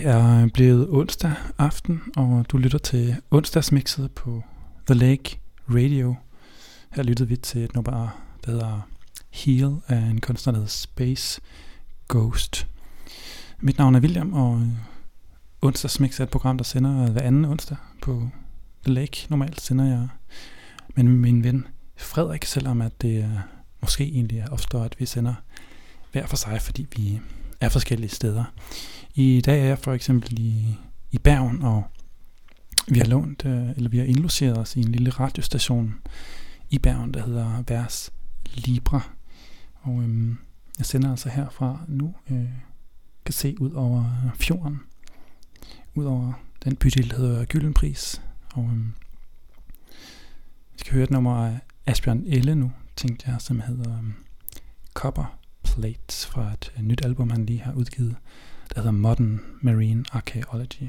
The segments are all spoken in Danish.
Det er blevet onsdag aften, og du lytter til onsdagsmixet på The Lake Radio. Her lyttede vi til et nummer, der hedder Heal af en kunstner, der hedder Space Ghost. Mit navn er William, og onsdagsmix er et program, der sender hver anden onsdag på The Lake. Normalt sender jeg men min ven Frederik, selvom at det måske egentlig er oftere, at vi sender hver for sig, fordi vi er forskellige steder. I dag er jeg for eksempel i, i Bergen, og vi har lånt, øh, eller vi har indlogeret os i en lille radiostation i Bergen, der hedder Vers Libra. Og øhm, jeg sender altså herfra nu, øh, kan se ud over fjorden, ud over den bydel, der hedder Gyldenpris. Og øhm, vi skal høre et nummer af Asbjørn Elle nu, tænkte jeg, som hedder øhm, Copper Plates fra et, et nyt album, han lige har udgivet, der hedder Modern Marine Archaeology.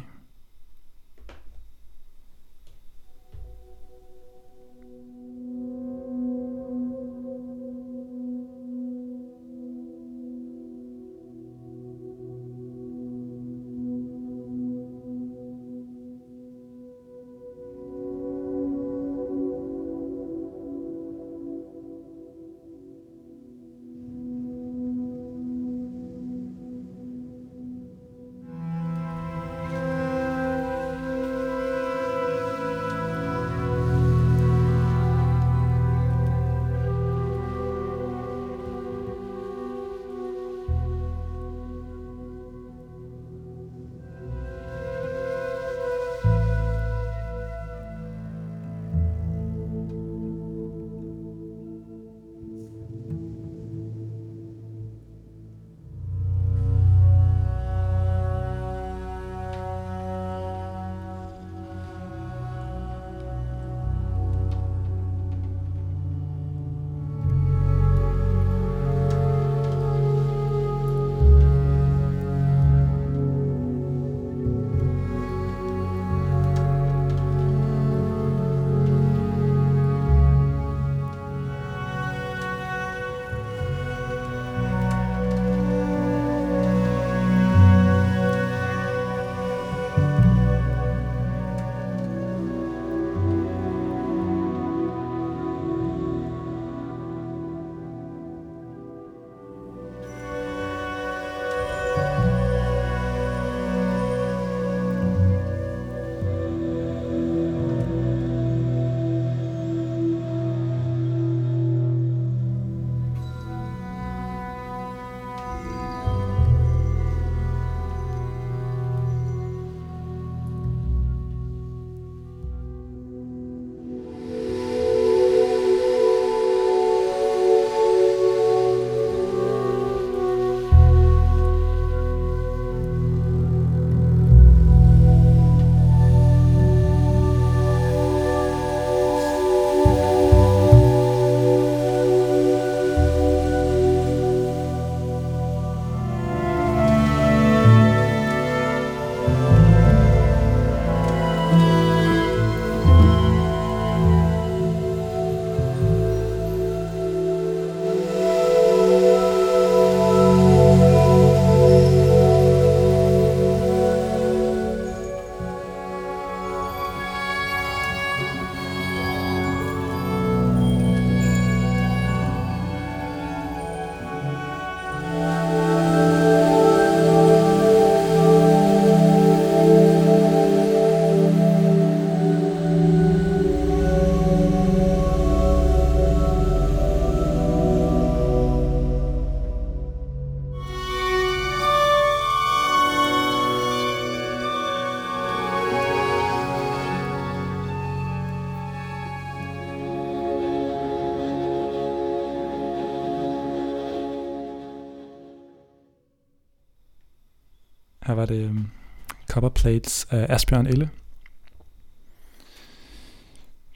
Copper Plates af Asbjørn Elle.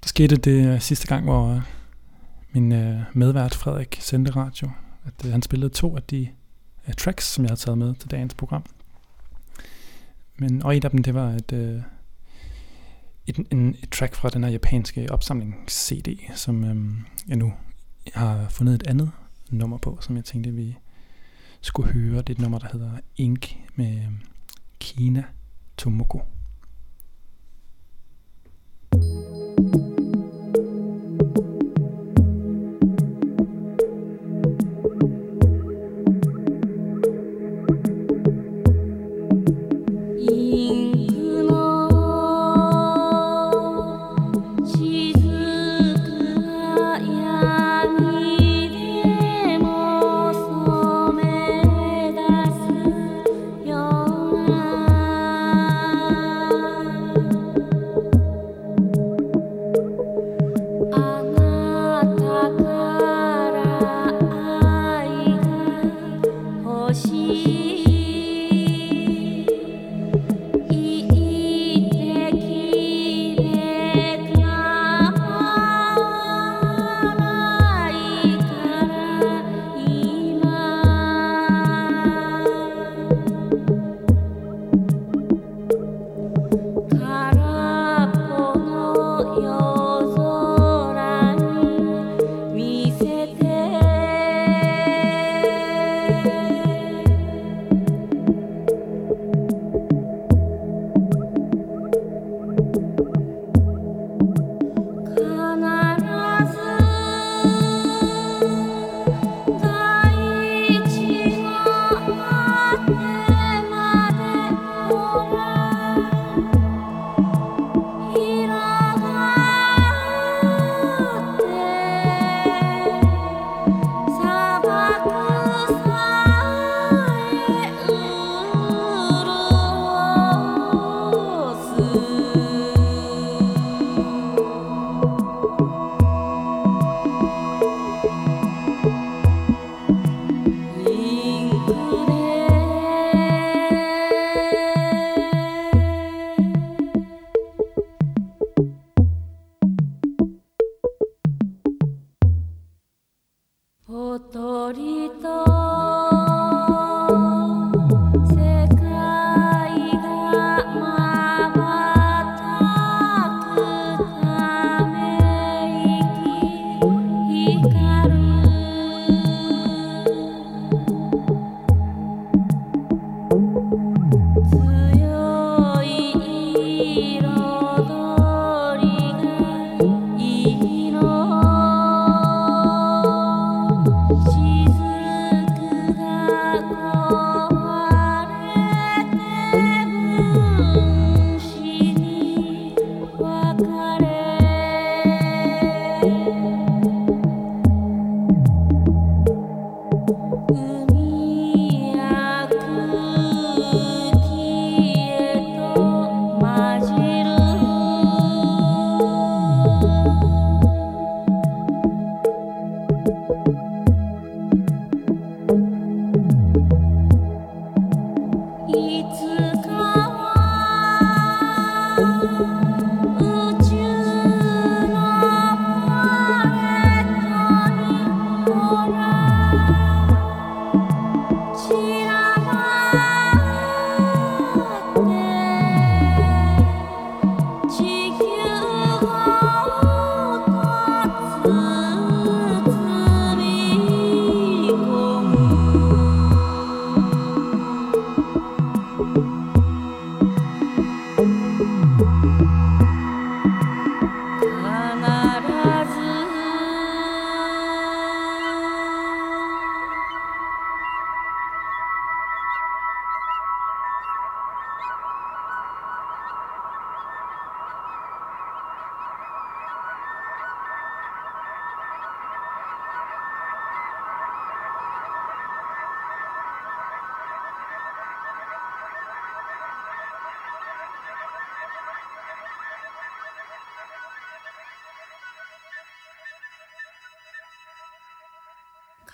Der skete det øh, sidste gang, hvor øh, min øh, medvært Frederik sendte radio, at han spillede to af de tracks, som jeg havde taget med til dagens program. Men, og et af dem, det var et, et, en, et track fra den her japanske opsamlings-CD, som øhm, jeg nu har fundet et andet nummer på, som jeg tænkte, vi skulle høre. Det er et nummer, der hedder Ink med Kina 젖먹고.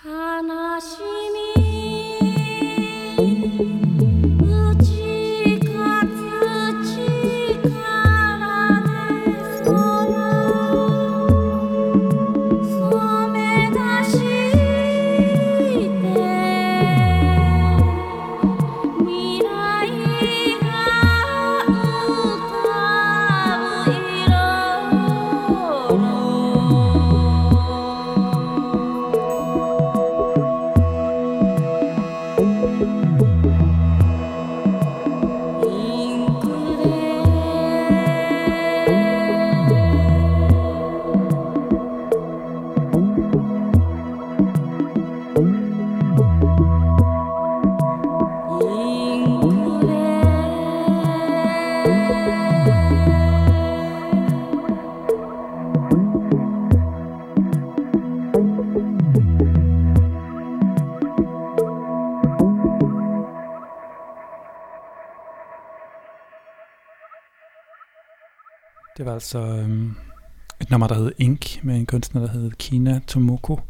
悲しみ der altså øhm, et nummer, der hed Ink, med en kunstner, der hed Kina Tomoko,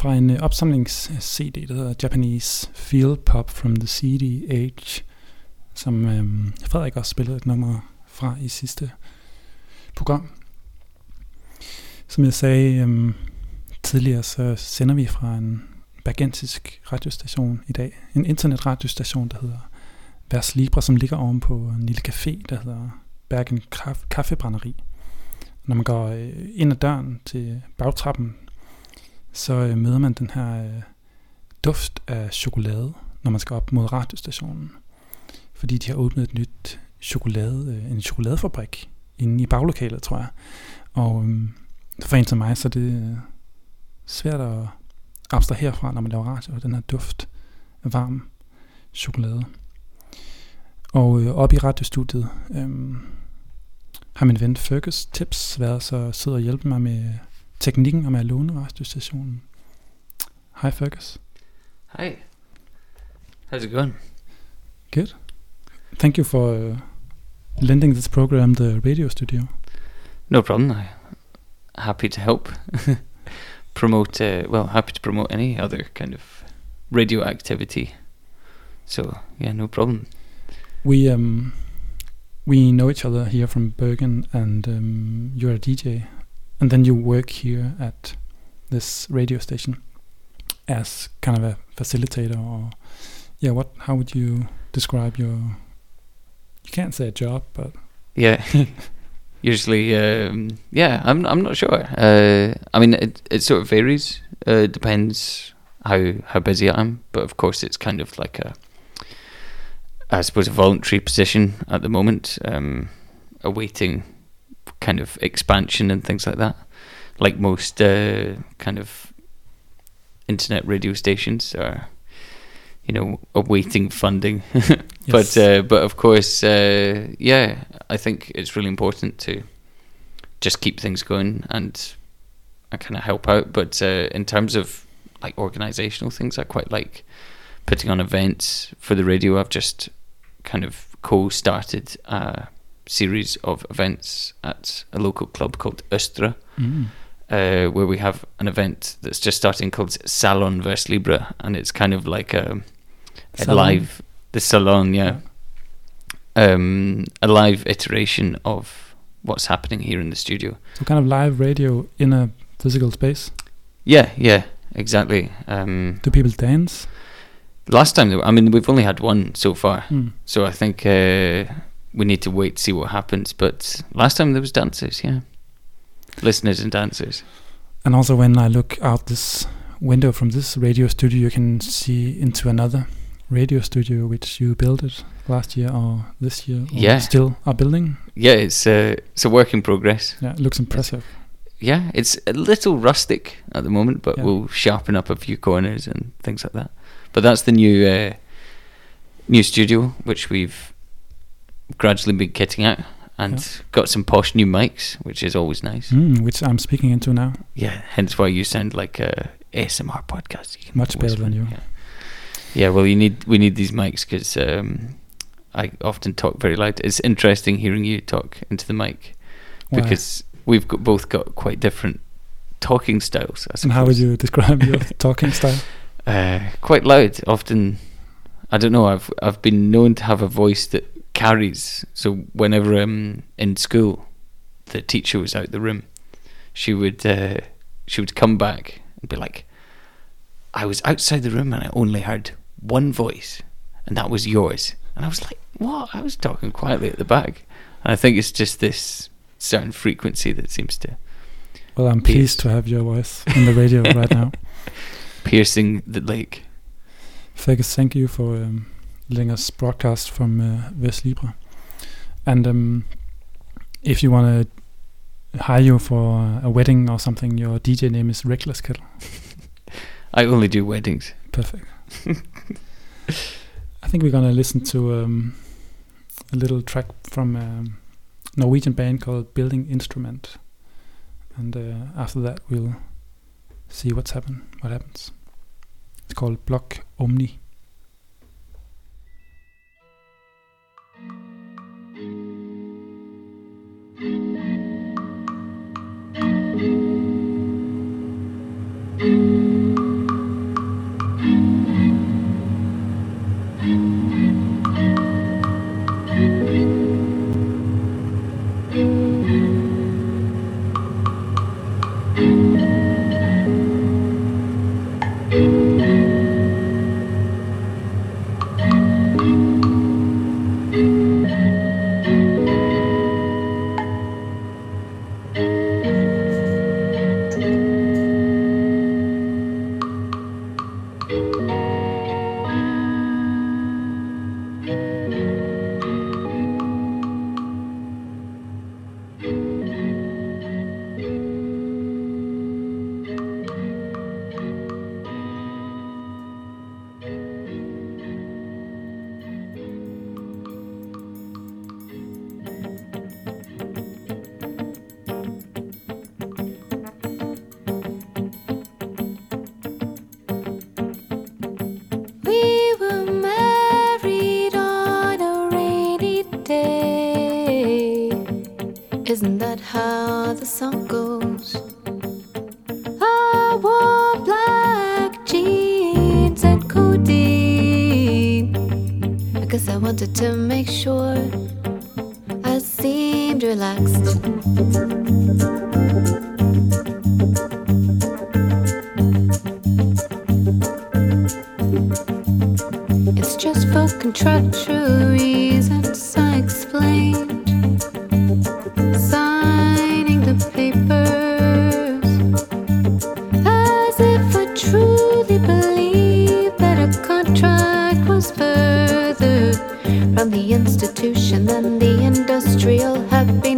fra en øh, opsamlings-CD, der hedder Japanese Field Pop from the CD Age, som øhm, Frederik også spillede et nummer fra i sidste program. Som jeg sagde øhm, tidligere, så sender vi fra en bergensisk radiostation i dag. En internetradiostation, der hedder Vers Libre, som ligger oven på en lille café, der hedder Bergen Kaffebrænderi. Når man går øh, ind ad døren til bagtrappen, så øh, møder man den her øh, duft af chokolade, når man skal op mod radiostationen. Fordi de har åbnet et nyt chokolade, en chokoladefabrik inde i baglokalet, tror jeg. Og øhm, for en som mig, så er det svært at abstrahere fra, når man laver radio, den her duft af varm chokolade. Og øh, op i radiostudiet øh, har min ven Fergus Tips været så sød at hjælpe mig med teknikken og med at låne radiostationen. Hej Fergus. Hi. How's it going? Good. Thank you for uh, lending this program the radio studio. No problem. I'm happy to help promote. Uh, well, happy to promote any other kind of radio activity. So yeah, no problem. We um we know each other here from Bergen, and um, you're a DJ, and then you work here at this radio station as kind of a facilitator, or yeah, what? How would you describe your? You can't say a job, but Yeah. Usually, um, yeah, I'm I'm not sure. Uh, I mean, it it sort of varies. Uh, it depends how how busy I am, but of course, it's kind of like a, I suppose, a voluntary position at the moment, um, awaiting kind of expansion and things like that. Like most uh, kind of internet radio stations are, you know, awaiting funding. But uh, but of course, uh, yeah, I think it's really important to just keep things going and I kind of help out. But uh, in terms of like organizational things, I quite like putting on events for the radio. I've just kind of co-started a series of events at a local club called Ustra, mm, uh, where we have an event that's just starting called Salon Vers Libre, and it's kind of like a, a live the salon, yeah, um, a live iteration of what's happening here in the studio. so kind of live radio in a physical space. Yeah, yeah, exactly. Um, Do people dance? Last time, I mean, we've only had one so far, Mm. so I think uh, we need to wait to see what happens. But last time there was dancers, yeah, listeners and dancers. And also, when I look out this window from this radio studio, you can see into another radio studio which you built it last year or this year. Or Yeah. Still are building. Yeah, it's uh, it's a work in progress. Yeah, it looks impressive. Yeah, it's a little rustic at the moment, but Yeah. we'll sharpen up a few corners and things like that. But that's the new uh, new studio, which we've gradually been kitting out, and Yeah. got some posh new mics, which is always nice. Mm, which I'm speaking into now. Yeah, hence why you sound like a ASMR podcast. You can Much better than you. Yeah. yeah, well, you need we need these mics because um, I often talk very loud. It's interesting hearing you talk into the mic Why? because we've got, both got quite different talking styles. I and how would you describe your talking style? Uh, quite loud. Often, I don't know. I've I've been known to have a voice that carries. So whenever I'm in school, the teacher was out the room. She would uh, she would come back and be like, "I was outside the room and I only heard one voice, and that was yours." And I was like, "What?" I was talking quietly at the back, and I think it's just this certain frequency that seems to Well, I'm pleased to have your voice in the radio right now. piercing the lake. Fergus, thank you for um, letting us broadcast from uh, Libra. And um, if you want to hire you for a wedding or something, your DJ name is Reckless Kettle. I only do weddings. Perfect. I think we're gonna listen to um, a little track from a Norwegian band called Building Instrument, and uh, after that we'll see what's happen. What happens? It's called Block Omni. the sun goes. have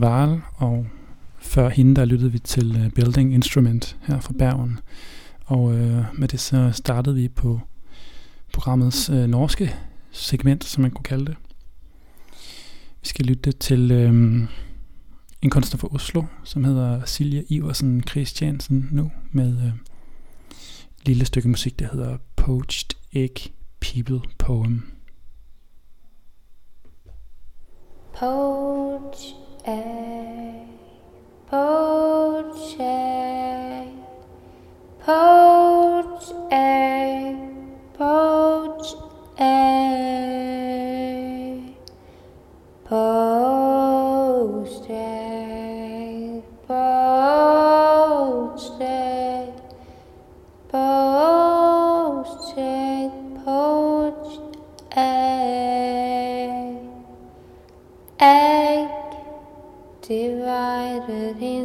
Varel, og før hende, der lyttede vi til øh, Building Instrument her fra Bergen. Og øh, med det så startede vi på programmets øh, norske segment, som man kunne kalde det. Vi skal lytte til øh, en kunstner fra Oslo, som hedder Silje Iversen Christiansen nu, med øh, et lille stykke musik, der hedder Poached Egg People Poem. Poached poach egg, poach egg, poach egg, poach egg, poach egg, poach egg, poach egg. lighted in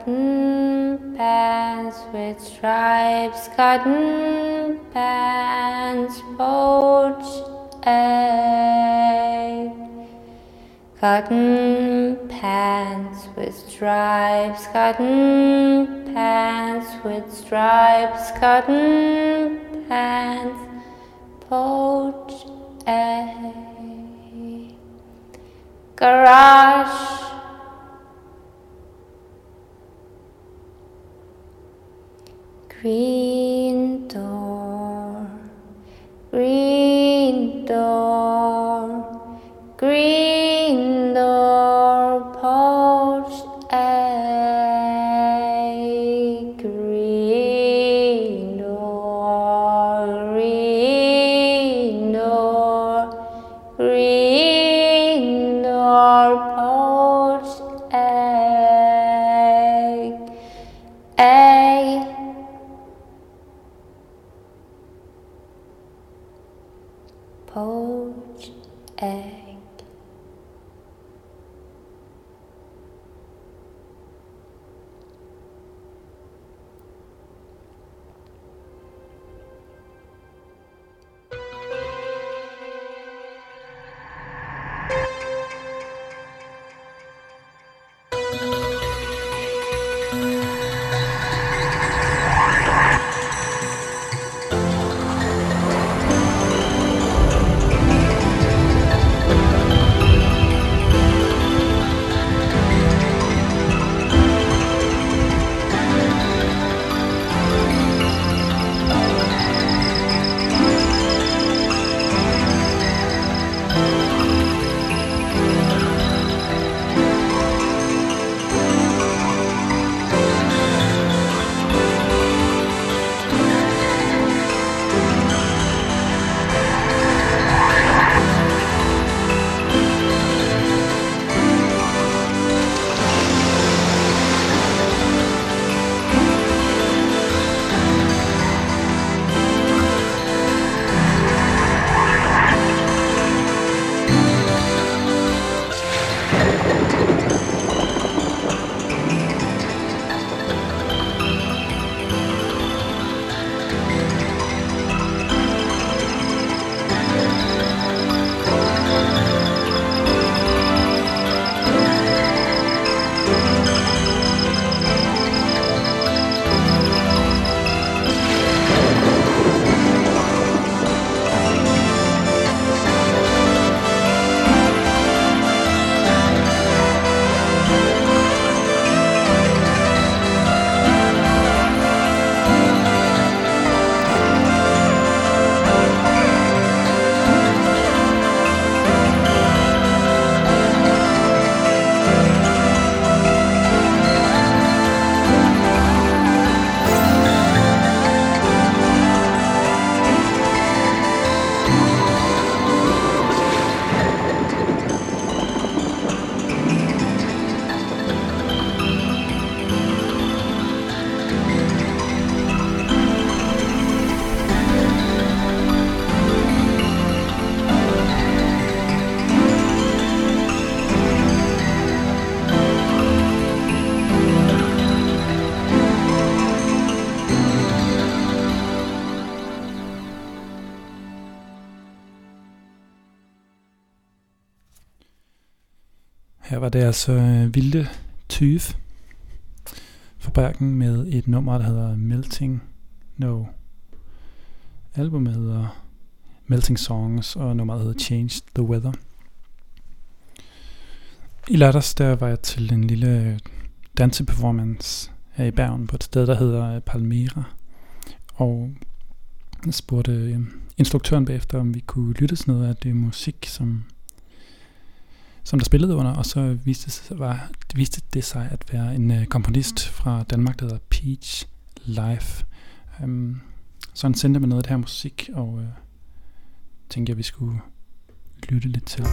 cotton pants with stripes cotton pants poached egg Cotton pants with stripes, cotton pants with stripes, cotton pants, poached egg. Garage. pray. Deres det altså, øh, Vilde Tyve fra Bergen med et nummer, der hedder Melting No. Albumet hedder Melting Songs, og nummeret hedder Change the Weather. I lørdags der var jeg til en lille øh, danseperformance her i Bergen på et sted, der hedder øh, Palmera. og jeg spurgte øh, instruktøren bagefter, om vi kunne lytte til noget af det musik, som, som der spillede under, og så viste det, sig, var, viste det sig at være en øh, komponist fra Danmark, der hedder Peach Life. Um, så han sendte mig noget af det her musik, og øh, tænkte jeg, vi skulle lytte lidt til.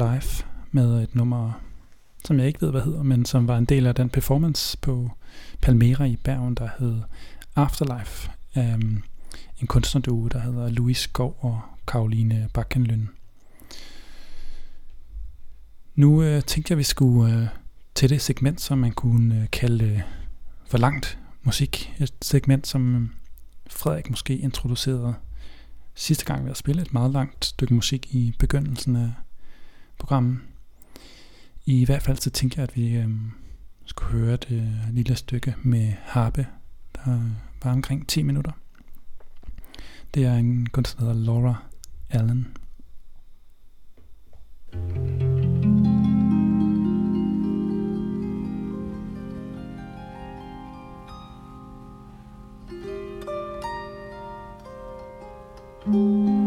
Live med et nummer, som jeg ikke ved, hvad hedder, men som var en del af den performance på Palmera i Bergen, der hed Afterlife. Um, en kunstnerduo, der hedder Louis Skov og Karoline Bakkenlund. Nu øh, tænkte jeg, at vi skulle øh, til det segment, som man kunne øh, kalde øh, for langt musik. Et segment, som øh, Frederik måske introducerede sidste gang ved at spille et meget langt stykke musik i begyndelsen af programmet. I hvert fald så tænkte jeg, at vi øh, skulle høre et øh, lille stykke med harpe, der var omkring 10 minutter. Det er en kunstner, der hedder Laura Allen. la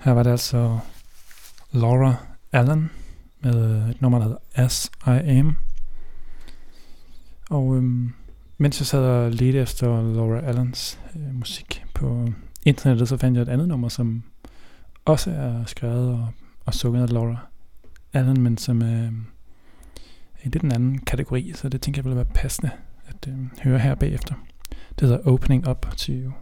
Her var det altså Laura Allen med øh, et nummer, der hedder As I Am. Og øhm, mens jeg sad og ledte efter Laura Allens øh, musik på internettet, så fandt jeg et andet nummer, som også er skrevet og, og sunget af Laura Allen, men som øh, i lidt en anden kategori, så det tænker jeg ville være passende at øh, høre her bagefter. Det hedder Opening Up to You.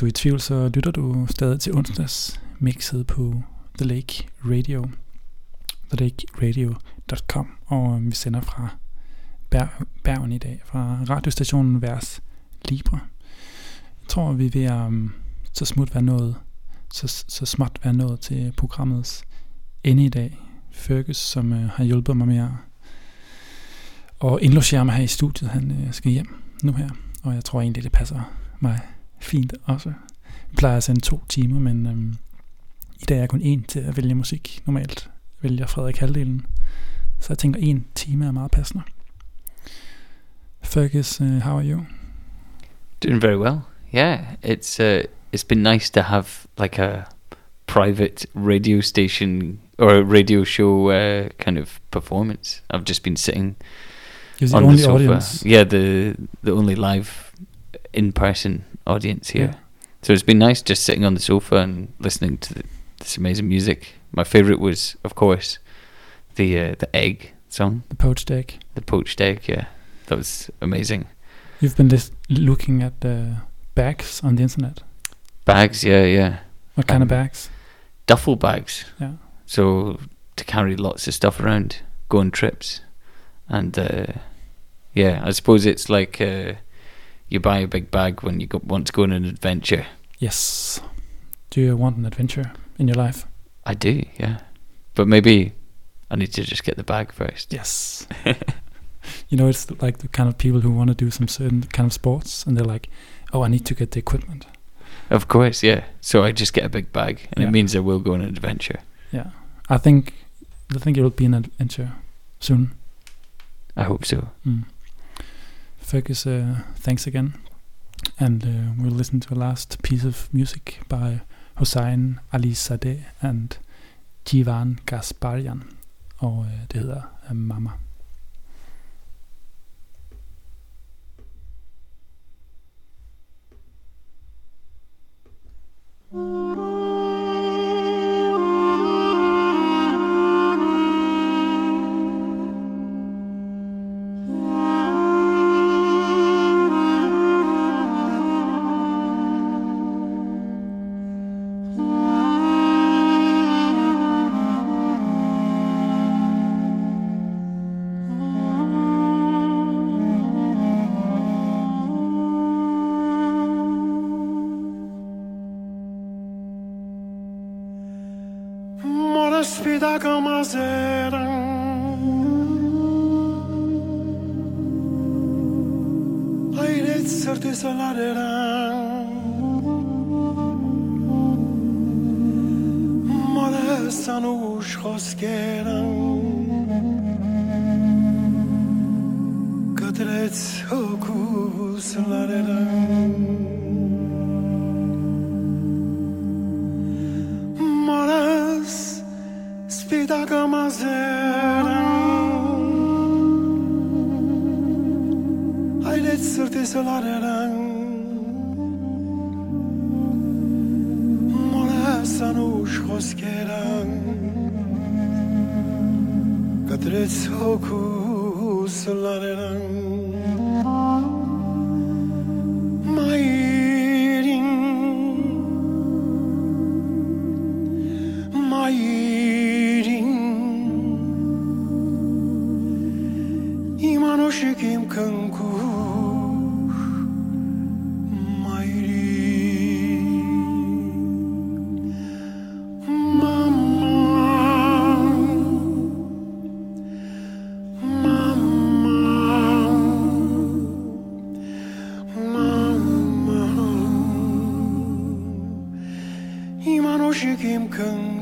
Du er i tvivl, så lytter du stadig til onsdags mixet på The Lake Radio. TheLakeRadio.com Og øh, vi sender fra Ber- Bergen i dag, fra radiostationen Vers Libre. Jeg tror, vi er um, så smut være nået, så, så småt være nået til programmets ende i dag. Fergus, som uh, har hjulpet mig med at og indlogere mig her i studiet, han uh, skal hjem nu her. Og jeg tror egentlig, det passer mig fint også. Jeg plejer at sende to timer, men um, i dag er jeg kun en til at vælge musik. Normalt vælger Frederik halvdelen. Så jeg tænker, en time er meget passende. Fergus, uh, how are you? Doing very well. Yeah, it's uh, it's been nice to have like a private radio station or a radio show uh, kind of performance. I've just been sitting You're the on only the sofa. audience. Yeah, the the only live in person audience here. Yeah. So it's been nice just sitting on the sofa and listening to the, this amazing music. My favorite was, of course, the uh, the egg song, The poached egg. the poached egg. Yeah, that was amazing. You've been lis- looking at the bags on the internet. Bags, yeah, yeah. What kind of Um, bags? Duffel bags. Yeah. So to carry lots of stuff around, go on trips, and uh, yeah, I suppose it's like uh, you buy a big bag when you go, want to go on an adventure. Yes. Do you want an adventure in your life? I do, yeah, but maybe I need to just get the bag first. Yes. you know, it's like the kind of people who want to do some certain kind of sports, and they're like, "Oh, I need to get the equipment." Of course, yeah. So I just get a big bag, and Yeah. it means I will go on an adventure. Yeah, I think, I think it will be an adventure soon. I hope so. Mm. Fergus, uh, thanks again, and uh, we'll listen to a last piece of music by Hossein Ali Sadeh and Jivan Gasparian, og uh, det hedder Mama.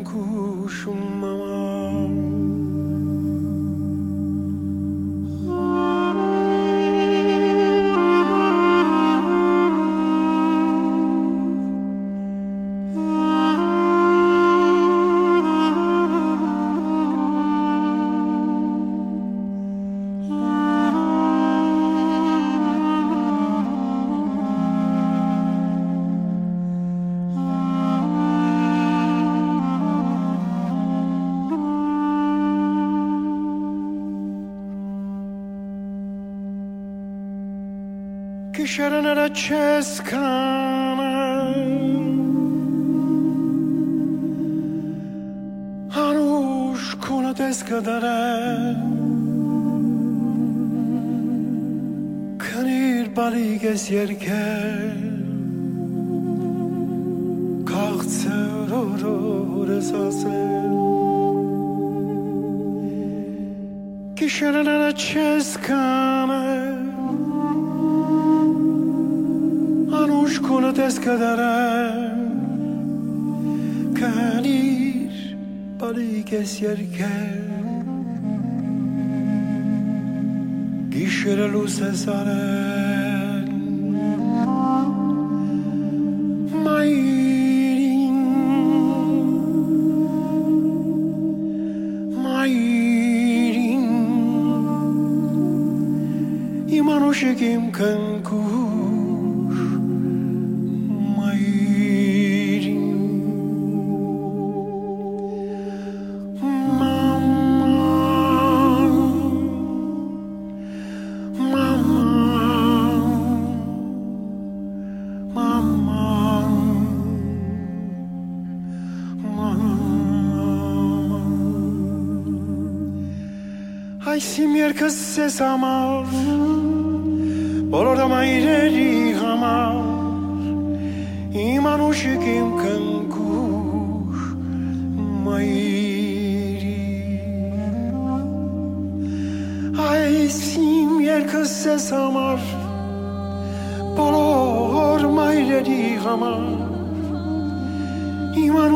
kuşum mamam yerken Kalktı vurur esasen. Kişenene çeskane Anuş konu teskadere Kanir bali kes yerken Kişere simjerkës se sa mar Por orda ma i reri hamar Ima në shikim kënkush Ma iri Ai simjerkës se sa mar Por orda ma i reri hamar Ima